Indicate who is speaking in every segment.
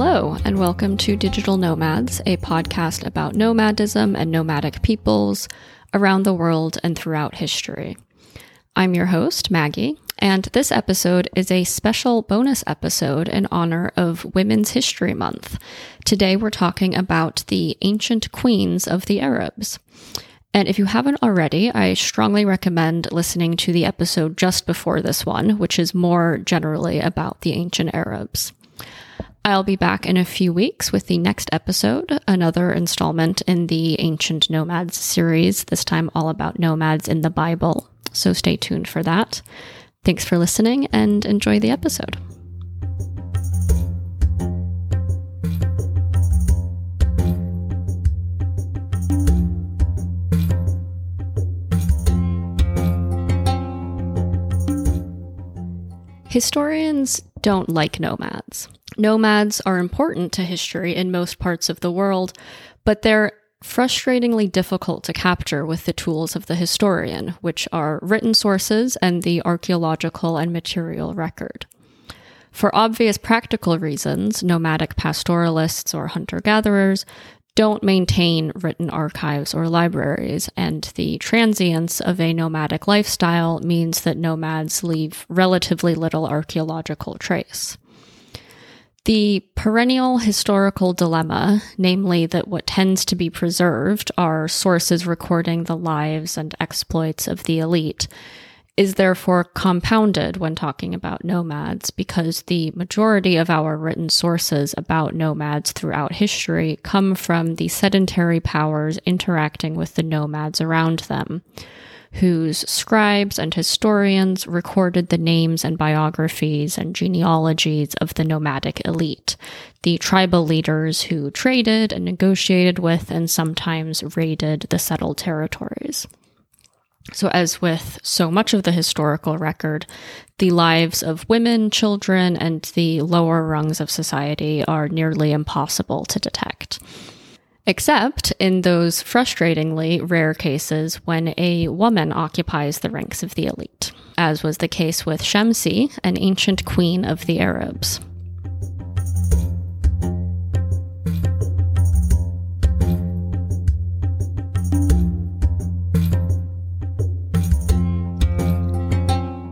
Speaker 1: Hello, and welcome to Digital Nomads, a podcast about nomadism and nomadic peoples around the world and throughout history. I'm your host, Maggie, and this episode is a special bonus episode in honor of Women's History Month. Today we're talking about the ancient queens of the Arabs. And if you haven't already, I strongly recommend listening to the episode just before this one, which is more generally about the ancient Arabs. I'll be back in a few weeks with the next episode, another installment in the Ancient Nomads series, this time all about nomads in the Bible. So stay tuned for that. Thanks for listening and enjoy the episode. Historians don't like nomads. Nomads are important to history in most parts of the world, but they're frustratingly difficult to capture with the tools of the historian, which are written sources and the archaeological and material record. For obvious practical reasons, nomadic pastoralists or hunter gatherers don't maintain written archives or libraries, and the transience of a nomadic lifestyle means that nomads leave relatively little archaeological trace. The perennial historical dilemma, namely that what tends to be preserved are sources recording the lives and exploits of the elite, is therefore compounded when talking about nomads because the majority of our written sources about nomads throughout history come from the sedentary powers interacting with the nomads around them whose scribes and historians recorded the names and biographies and genealogies of the nomadic elite, the tribal leaders who traded and negotiated with and sometimes raided the settled territories. So, as with so much of the historical record, the lives of women, children, and the lower rungs of society are nearly impossible to detect. Except in those frustratingly rare cases when a woman occupies the ranks of the elite, as was the case with Shamsi, an ancient queen of the Arabs.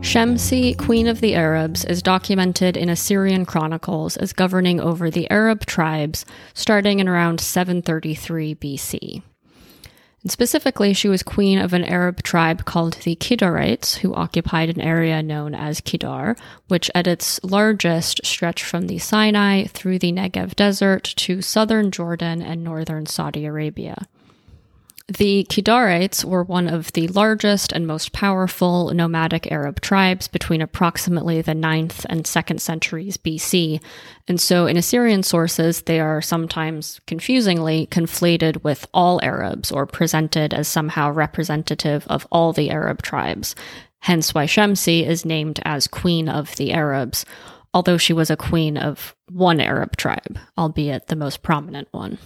Speaker 1: Shamsi, Queen of the Arabs, is documented in Assyrian chronicles as governing over the Arab tribes starting in around 733 BC. And specifically, she was queen of an Arab tribe called the Kidarites, who occupied an area known as Kidar, which at its largest stretched from the Sinai through the Negev desert to southern Jordan and northern Saudi Arabia. The Kidarites were one of the largest and most powerful nomadic Arab tribes between approximately the 9th and 2nd centuries BC. And so in Assyrian sources, they are sometimes confusingly conflated with all Arabs or presented as somehow representative of all the Arab tribes. Hence why Shamsi is named as Queen of the Arabs, although she was a queen of one Arab tribe, albeit the most prominent one.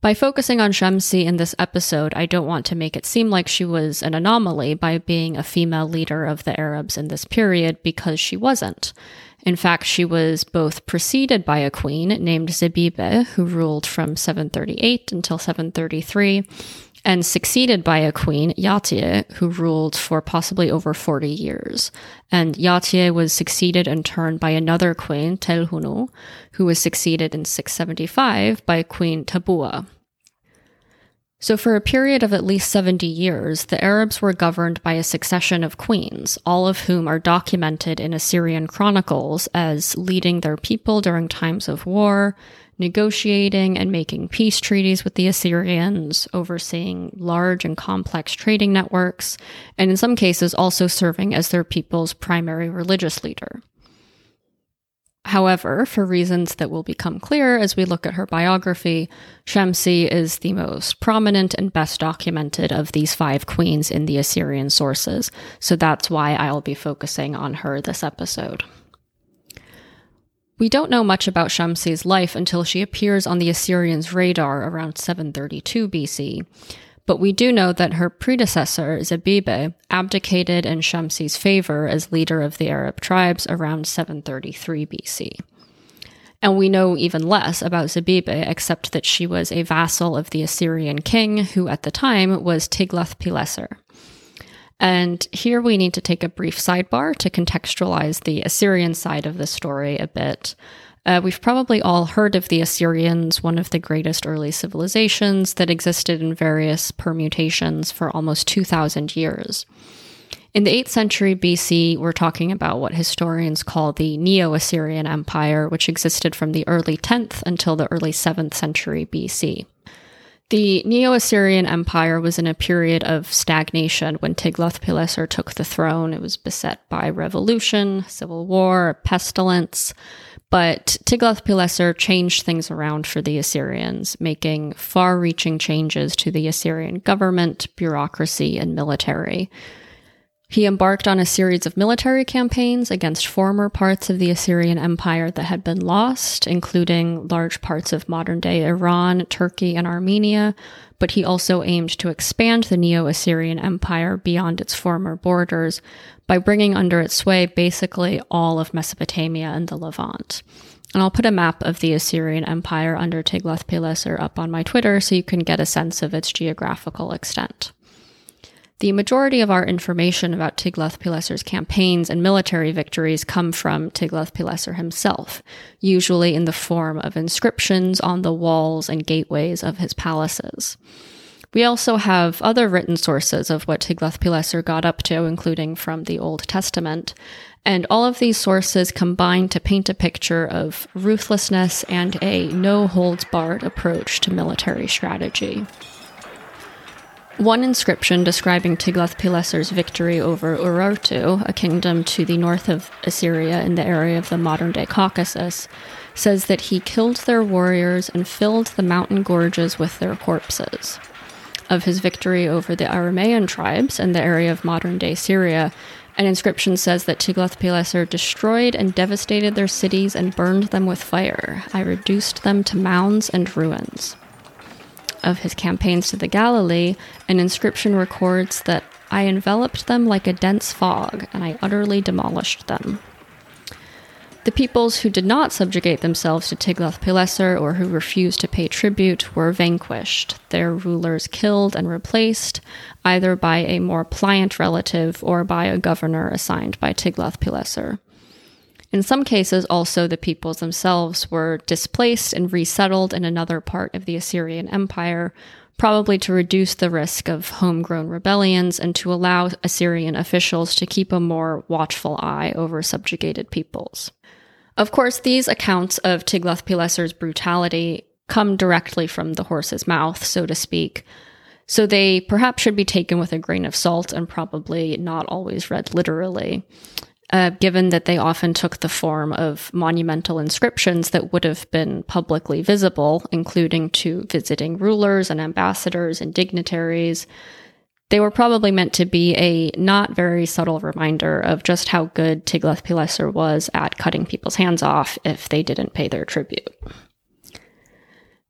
Speaker 1: By focusing on Shamsi in this episode, I don't want to make it seem like she was an anomaly by being a female leader of the Arabs in this period because she wasn't. In fact, she was both preceded by a queen named Zebibe, who ruled from 738 until 733, and succeeded by a queen, Yatie, who ruled for possibly over 40 years. And Yatie was succeeded in turn by another queen, Telhunu, who was succeeded in 675 by Queen Tabua. So, for a period of at least 70 years, the Arabs were governed by a succession of queens, all of whom are documented in Assyrian chronicles as leading their people during times of war, negotiating and making peace treaties with the Assyrians, overseeing large and complex trading networks, and in some cases also serving as their people's primary religious leader. However, for reasons that will become clear as we look at her biography, Shamsi is the most prominent and best documented of these five queens in the Assyrian sources, so that's why I'll be focusing on her this episode. We don't know much about Shamsi's life until she appears on the Assyrians' radar around 732 BC, but we do know that her predecessor, Zebibe, abdicated in Shamsi's favor as leader of the Arab tribes around 733 BC. And we know even less about Zebibe, except that she was a vassal of the Assyrian king, who at the time was Tiglath-Pileser. And here we need to take a brief sidebar to contextualize the Assyrian side of the story a bit. Uh, we've probably all heard of the Assyrians, one of the greatest early civilizations that existed in various permutations for almost 2,000 years. In the 8th century BC, we're talking about what historians call the Neo Assyrian Empire, which existed from the early 10th until the early 7th century BC. The Neo Assyrian Empire was in a period of stagnation when Tiglath-Pileser took the throne. It was beset by revolution, civil war, pestilence. But Tiglath-Pileser changed things around for the Assyrians, making far-reaching changes to the Assyrian government, bureaucracy, and military. He embarked on a series of military campaigns against former parts of the Assyrian Empire that had been lost, including large parts of modern day Iran, Turkey, and Armenia. But he also aimed to expand the Neo Assyrian Empire beyond its former borders by bringing under its sway basically all of Mesopotamia and the Levant. And I'll put a map of the Assyrian Empire under Tiglath-Pileser up on my Twitter so you can get a sense of its geographical extent. The majority of our information about Tiglath-Pileser's campaigns and military victories come from Tiglath-Pileser himself, usually in the form of inscriptions on the walls and gateways of his palaces. We also have other written sources of what Tiglath-Pileser got up to, including from the Old Testament, and all of these sources combine to paint a picture of ruthlessness and a no holds barred approach to military strategy. One inscription describing Tiglath-Pileser's victory over Urartu, a kingdom to the north of Assyria in the area of the modern-day Caucasus, says that he killed their warriors and filled the mountain gorges with their corpses. Of his victory over the Aramaean tribes in the area of modern-day Syria, an inscription says that Tiglath-Pileser destroyed and devastated their cities and burned them with fire. I reduced them to mounds and ruins of his campaigns to the Galilee, an inscription records that I enveloped them like a dense fog, and I utterly demolished them. The peoples who did not subjugate themselves to Tiglath-Pileser or who refused to pay tribute were vanquished, their rulers killed and replaced, either by a more pliant relative or by a governor assigned by Tiglath-Pileser. In some cases, also, the peoples themselves were displaced and resettled in another part of the Assyrian Empire, probably to reduce the risk of homegrown rebellions and to allow Assyrian officials to keep a more watchful eye over subjugated peoples. Of course, these accounts of Tiglath-Pileser's brutality come directly from the horse's mouth, so to speak, so they perhaps should be taken with a grain of salt and probably not always read literally uh, given that they often took the form of monumental inscriptions that would have been publicly visible, including to visiting rulers and ambassadors and dignitaries. They were probably meant to be a not very subtle reminder of just how good Tiglath-Pileser was at cutting people's hands off if they didn't pay their tribute.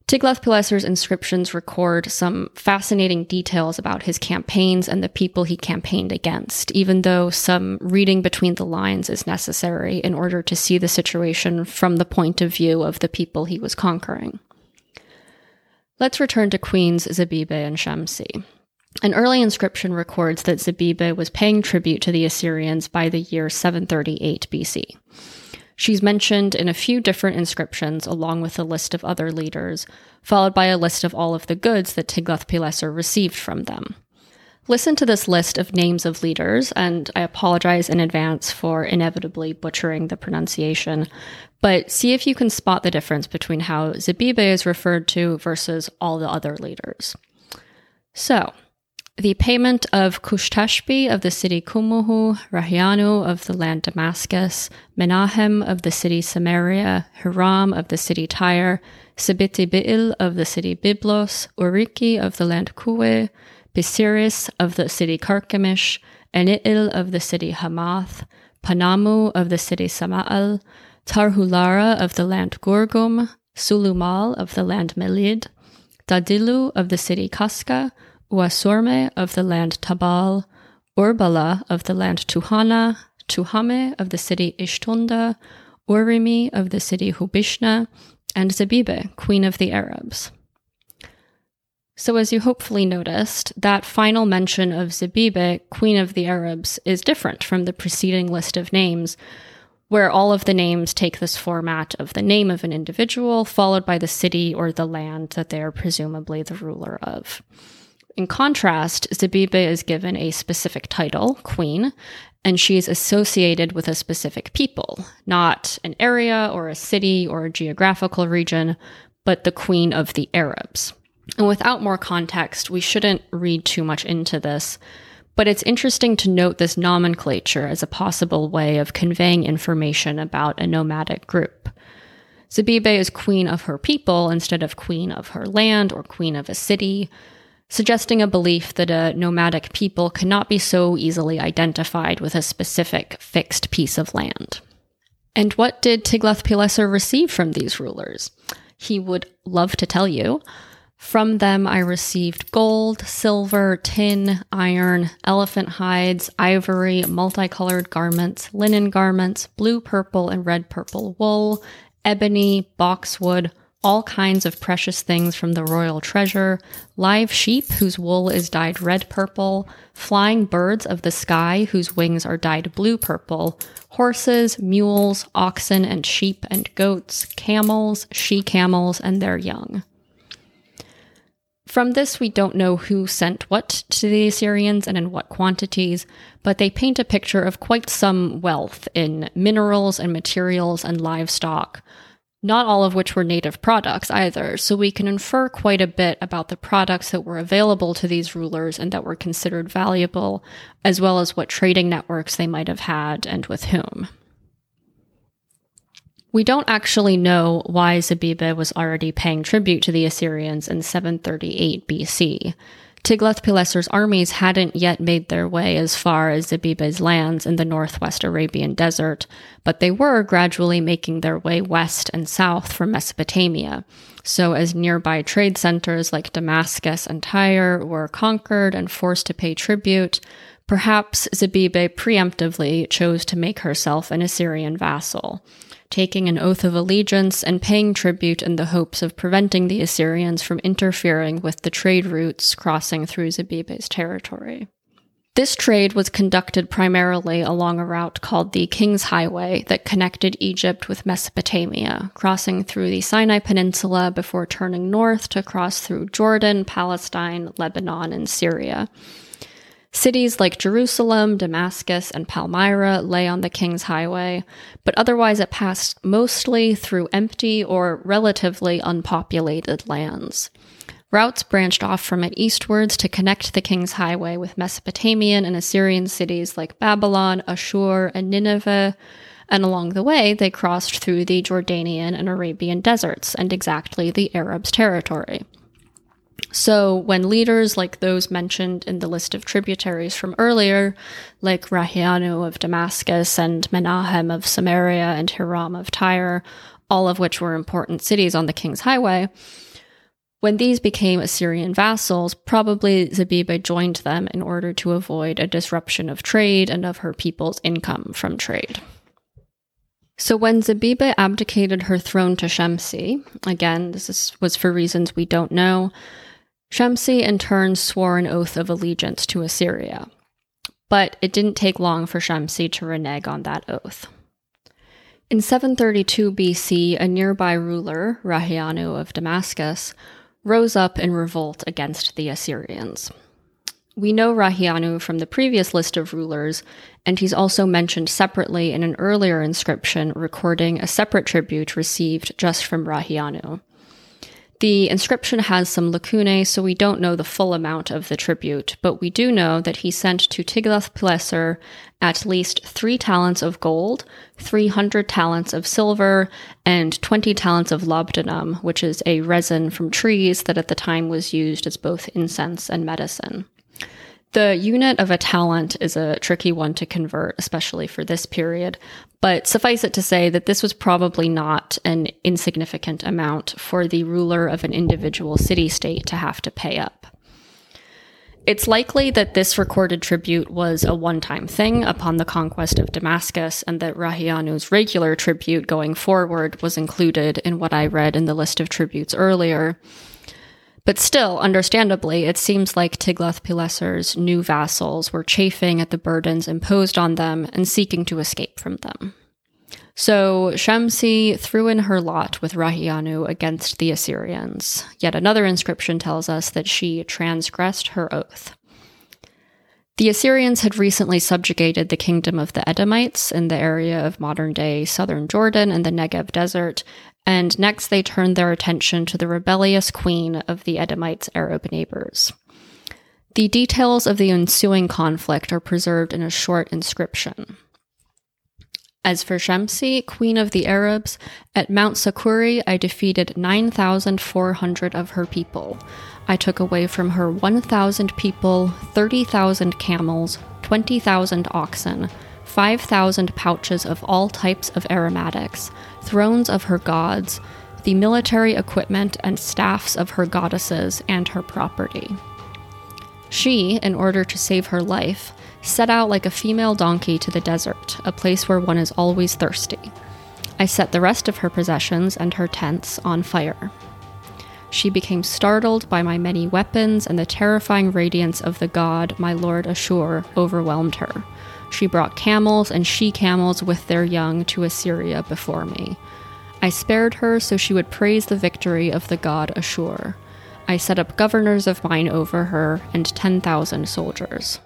Speaker 1: Tiglath-Pileser's inscriptions record some fascinating details about his campaigns and the people he campaigned against, even though some reading between the lines is necessary in order to see the situation from the point of view of the people he was conquering. Let's return to Queens Zebibe and Shamsi. An early inscription records that Zebibe was paying tribute to the Assyrians by the year 738 BC. She's mentioned in a few different inscriptions, along with a list of other leaders, followed by a list of all of the goods that Tiglath-Pileser received from them. Listen to this list of names of leaders, and I apologize in advance for inevitably butchering the pronunciation, but see if you can spot the difference between how Zebibe is referred to versus all the other leaders. So, the payment of Kushtashbi of the city Kumuhu, Rahianu of the land Damascus, Menahem of the city Samaria, Hiram of the city Tyre, Sebitibil of the city Byblos, Uriki of the land Kue, Bisiris of the city Carchemish, Eniil of the city Hamath, Panamu of the city Sama'al, Tarhulara of the land Gurgum, Sulumal of the land Melid, Dadilu of the city Kaska, Uasorme of the land Tabal, Urbala of the land Tuhana, Tuhame of the city Ishtunda, Urimi of the city Hubishna, and Zabibe, queen of the Arabs. So, as you hopefully noticed, that final mention of Zabibe, queen of the Arabs, is different from the preceding list of names, where all of the names take this format of the name of an individual, followed by the city or the land that they are presumably the ruler of. In contrast, Zebibe is given a specific title, queen, and she is associated with a specific people, not an area or a city or a geographical region, but the queen of the Arabs. And without more context, we shouldn't read too much into this, but it's interesting to note this nomenclature as a possible way of conveying information about a nomadic group. Zebibe is queen of her people instead of queen of her land or queen of a city, suggesting a belief that a nomadic people cannot be so easily identified with a specific fixed piece of land. And what did Tiglath-Pileser receive from these rulers? He would love to tell you. From them, I received gold, silver, tin, iron, elephant hides, ivory, multicolored garments, linen garments, blue, purple, and red purple wool, ebony, boxwood, all kinds of precious things from the royal treasure, live sheep whose wool is dyed red purple, flying birds of the sky whose wings are dyed blue purple, horses, mules, oxen and sheep and goats, camels, she camels, and their young. From this, we don't know who sent what to the Assyrians and in what quantities, but they paint a picture of quite some wealth in minerals and materials and livestock, not all of which were native products either, so we can infer quite a bit about the products that were available to these rulers and that were considered valuable, as well as what trading networks they might have had and with whom. We don't actually know why Zebibe was already paying tribute to the Assyrians in 738 BC. Tiglath-Pileser's armies hadn't yet made their way as far as Zebibe's lands in the northwest Arabian desert, but they were gradually making their way west and south from Mesopotamia. So, as nearby trade centers like Damascus and Tyre were conquered and forced to pay tribute, perhaps Zebibe preemptively chose to make herself an Assyrian vassal taking an oath of allegiance and paying tribute in the hopes of preventing the Assyrians from interfering with the trade routes crossing through Zebibe's territory. This trade was conducted primarily along a route called the King's Highway that connected Egypt with Mesopotamia, crossing through the Sinai Peninsula before turning north to cross through Jordan, Palestine, Lebanon, and Syria. Cities like Jerusalem, Damascus, and Palmyra lay on the King's Highway, but otherwise it passed mostly through empty or relatively unpopulated lands. Routes branched off from it eastwards to connect the King's Highway with Mesopotamian and Assyrian cities like Babylon, Ashur, and Nineveh, and along the way they crossed through the Jordanian and Arabian deserts and exactly the Arabs' territory. So, when leaders like those mentioned in the list of tributaries from earlier, like Rahianu of Damascus and Menahem of Samaria and Hiram of Tyre, all of which were important cities on the King's Highway, When these became Assyrian vassals, probably Zebibe joined them in order to avoid a disruption of trade and of her people's income from trade. So when Zebibe abdicated her throne to Shemsi, again, this is, was for reasons we don't know, Shemsi in turn swore an oath of allegiance to Assyria. But it didn't take long for Shemsi to renege on that oath. In 732 BC, a nearby ruler, Rahianu of Damascus, rose up in revolt against the Assyrians. We know Rahianu from the previous list of rulers, and he's also mentioned separately in an earlier inscription recording a separate tribute received just from Rahianu. The inscription has some lacunae, so we don't know the full amount of the tribute, but we do know that he sent to Tiglath-Pileser at least three talents of gold, 300 talents of silver, and 20 talents of labdanum, which is a resin from trees that at the time was used as both incense and medicine. The unit of a talent is a tricky one to convert, especially for this period, but suffice it to say that this was probably not an insignificant amount for the ruler of an individual city state to have to pay up. It's likely that this recorded tribute was a one time thing upon the conquest of Damascus, and that Rahianu's regular tribute going forward was included in what I read in the list of tributes earlier. But still, understandably, it seems like Tiglath-Pileser's new vassals were chafing at the burdens imposed on them and seeking to escape from them. So Shemsi threw in her lot with Rahianu against the Assyrians. Yet another inscription tells us that she transgressed her oath. The Assyrians had recently subjugated the kingdom of the Edomites in the area of modern day southern Jordan and the Negev desert, and next they turned their attention to the rebellious queen of the Edomites' Arab neighbors. The details of the ensuing conflict are preserved in a short inscription. As for Shemsi, queen of the Arabs, at Mount Sakuri I defeated 9,400 of her people. I took away from her 1,000 people, 30,000 camels, 20,000 oxen, 5,000 pouches of all types of aromatics, thrones of her gods, the military equipment and staffs of her goddesses, and her property. She, in order to save her life, set out like a female donkey to the desert, a place where one is always thirsty. I set the rest of her possessions and her tents on fire. She became startled by my many weapons, and the terrifying radiance of the god, my lord Ashur, overwhelmed her. She brought camels and she camels with their young to Assyria before me. I spared her so she would praise the victory of the god Ashur. I set up governors of mine over her and 10,000 soldiers.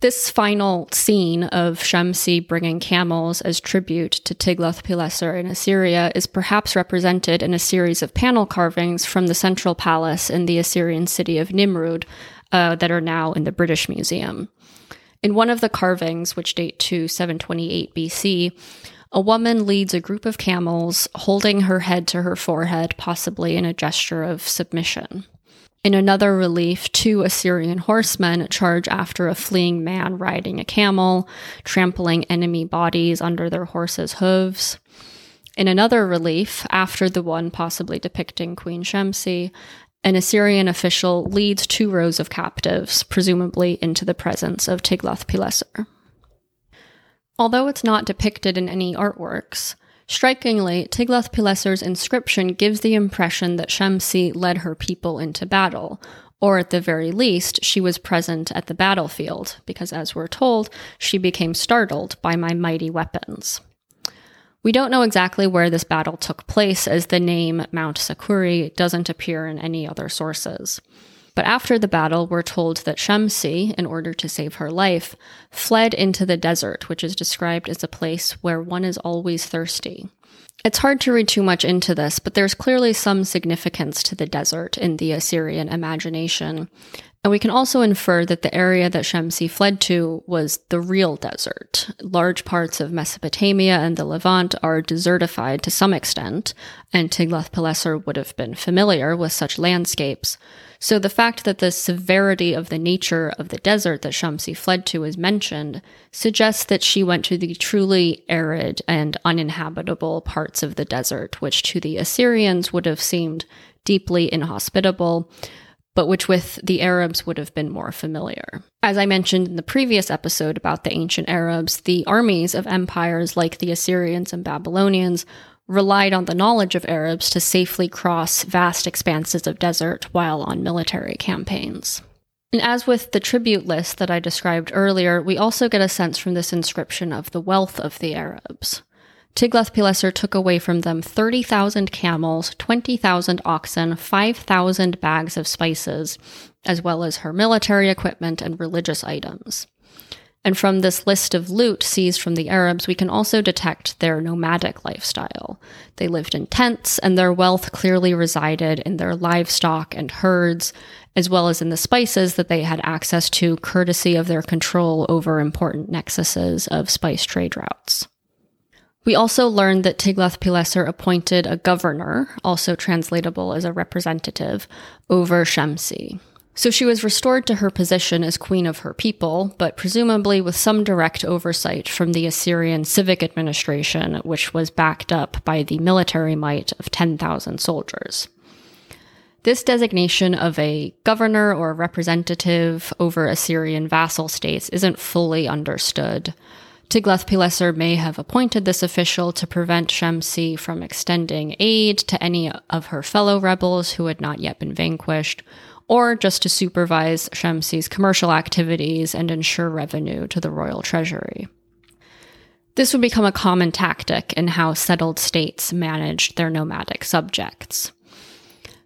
Speaker 1: This final scene of Shemsi bringing camels as tribute to Tiglath-Pileser in Assyria is perhaps represented in a series of panel carvings from the central palace in the Assyrian city of Nimrud uh, that are now in the British Museum. In one of the carvings, which date to 728 BC, a woman leads a group of camels, holding her head to her forehead, possibly in a gesture of submission. In another relief, two Assyrian horsemen charge after a fleeing man riding a camel, trampling enemy bodies under their horses' hooves. In another relief, after the one possibly depicting Queen Shemsi, an Assyrian official leads two rows of captives, presumably into the presence of Tiglath-Pileser. Although it's not depicted in any artworks, Strikingly, Tiglath-Pileser's inscription gives the impression that Shemsi led her people into battle, or at the very least, she was present at the battlefield, because as we're told, she became startled by my mighty weapons. We don't know exactly where this battle took place, as the name Mount Sakuri doesn't appear in any other sources. But after the battle, we're told that Shemsi, in order to save her life, fled into the desert, which is described as a place where one is always thirsty. It's hard to read too much into this, but there's clearly some significance to the desert in the Assyrian imagination. And we can also infer that the area that Shamsi fled to was the real desert. Large parts of Mesopotamia and the Levant are desertified to some extent, and Tiglath-Pileser would have been familiar with such landscapes. So the fact that the severity of the nature of the desert that Shamsi fled to is mentioned suggests that she went to the truly arid and uninhabitable parts of the desert, which to the Assyrians would have seemed deeply inhospitable but which with the Arabs would have been more familiar. As I mentioned in the previous episode about the ancient Arabs, the armies of empires like the Assyrians and Babylonians relied on the knowledge of Arabs to safely cross vast expanses of desert while on military campaigns. And as with the tribute list that I described earlier, we also get a sense from this inscription of the wealth of the Arabs. Tiglath-Pileser took away from them 30,000 camels, 20,000 oxen, 5,000 bags of spices, as well as her military equipment and religious items. And from this list of loot seized from the Arabs, we can also detect their nomadic lifestyle. They lived in tents, and their wealth clearly resided in their livestock and herds, as well as in the spices that they had access to, courtesy of their control over important nexuses of spice trade routes. We also learned that Tiglath-Pileser appointed a governor, also translatable as a representative, over Shamsi. So she was restored to her position as queen of her people, but presumably with some direct oversight from the Assyrian civic administration, which was backed up by the military might of 10,000 soldiers. This designation of a governor or representative over Assyrian vassal states isn't fully understood. Tiglath-Pileser may have appointed this official to prevent Shamsi from extending aid to any of her fellow rebels who had not yet been vanquished, or just to supervise Shamsi's commercial activities and ensure revenue to the royal treasury. This would become a common tactic in how settled states managed their nomadic subjects.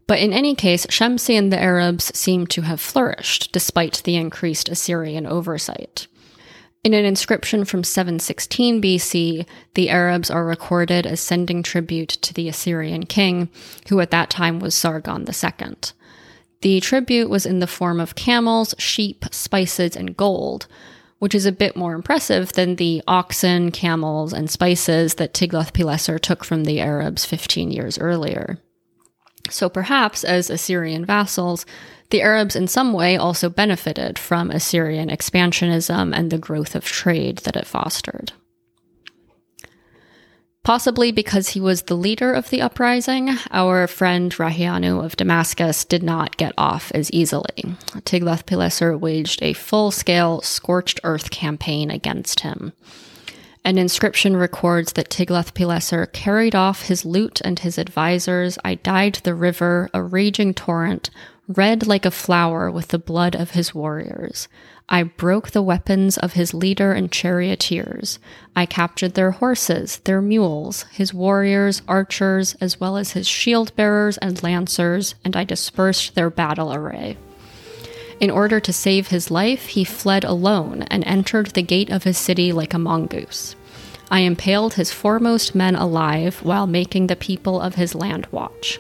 Speaker 1: But in any case, Shamsi and the Arabs seem to have flourished despite the increased Assyrian oversight. In an inscription from 716 BC, the Arabs are recorded as sending tribute to the Assyrian king, who at that time was Sargon II. The tribute was in the form of camels, sheep, spices, and gold, which is a bit more impressive than the oxen, camels, and spices that Tiglath-Pileser took from the Arabs 15 years earlier. So perhaps, as Assyrian vassals, the Arabs in some way also benefited from Assyrian expansionism and the growth of trade that it fostered. Possibly because he was the leader of the uprising, our friend Rahianu of Damascus did not get off as easily. Tiglath-Pileser waged a full-scale scorched earth campaign against him. An inscription records that Tiglath-Pileser carried off his loot and his advisors. I dyed the river, a raging torrent, red like a flower with the blood of his warriors. I broke the weapons of his leader and charioteers. I captured their horses, their mules, his warriors, archers, as well as his shield bearers and lancers, and I dispersed their battle array. In order to save his life, he fled alone and entered the gate of his city like a mongoose. I impaled his foremost men alive while making the people of his land watch.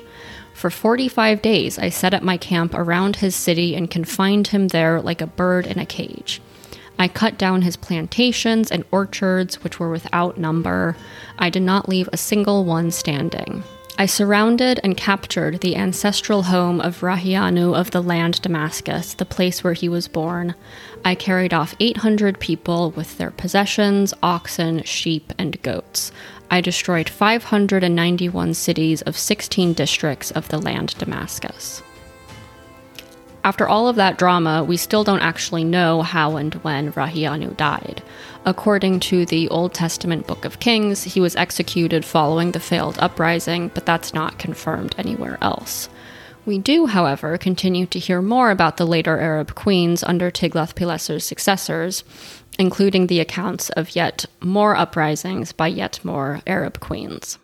Speaker 1: For 45 days, I set up my camp around his city and confined him there like a bird in a cage. I cut down his plantations and orchards, which were without number. I did not leave a single one standing. I surrounded and captured the ancestral home of Rahianu of the land Damascus, the place where he was born. I carried off 800 people with their possessions, oxen, sheep, and goats. I destroyed 591 cities of 16 districts of the land Damascus. After all of that drama, we still don't actually know how and when Rahianu died. According to the Old Testament Book of Kings, he was executed following the failed uprising, but that's not confirmed anywhere else. We do, however, continue to hear more about the later Arab queens under Tiglath-Pileser's successors, including the accounts of yet more uprisings by yet more Arab queens.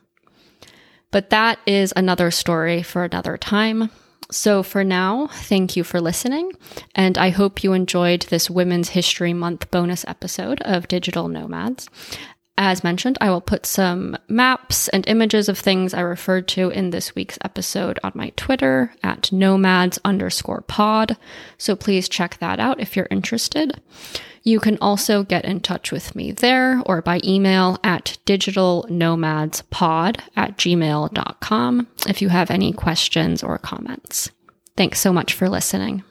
Speaker 1: But that is another story for another time. So for now, thank you for listening, and I hope you enjoyed this Women's History Month bonus episode of Digital Nomads. As mentioned, I will put some maps and images of things I referred to in this week's episode on my Twitter at nomads underscore pod. So please check that out if you're interested. You can also get in touch with me there or by email at digitalnomadspod at gmail.com if you have any questions or comments. Thanks so much for listening.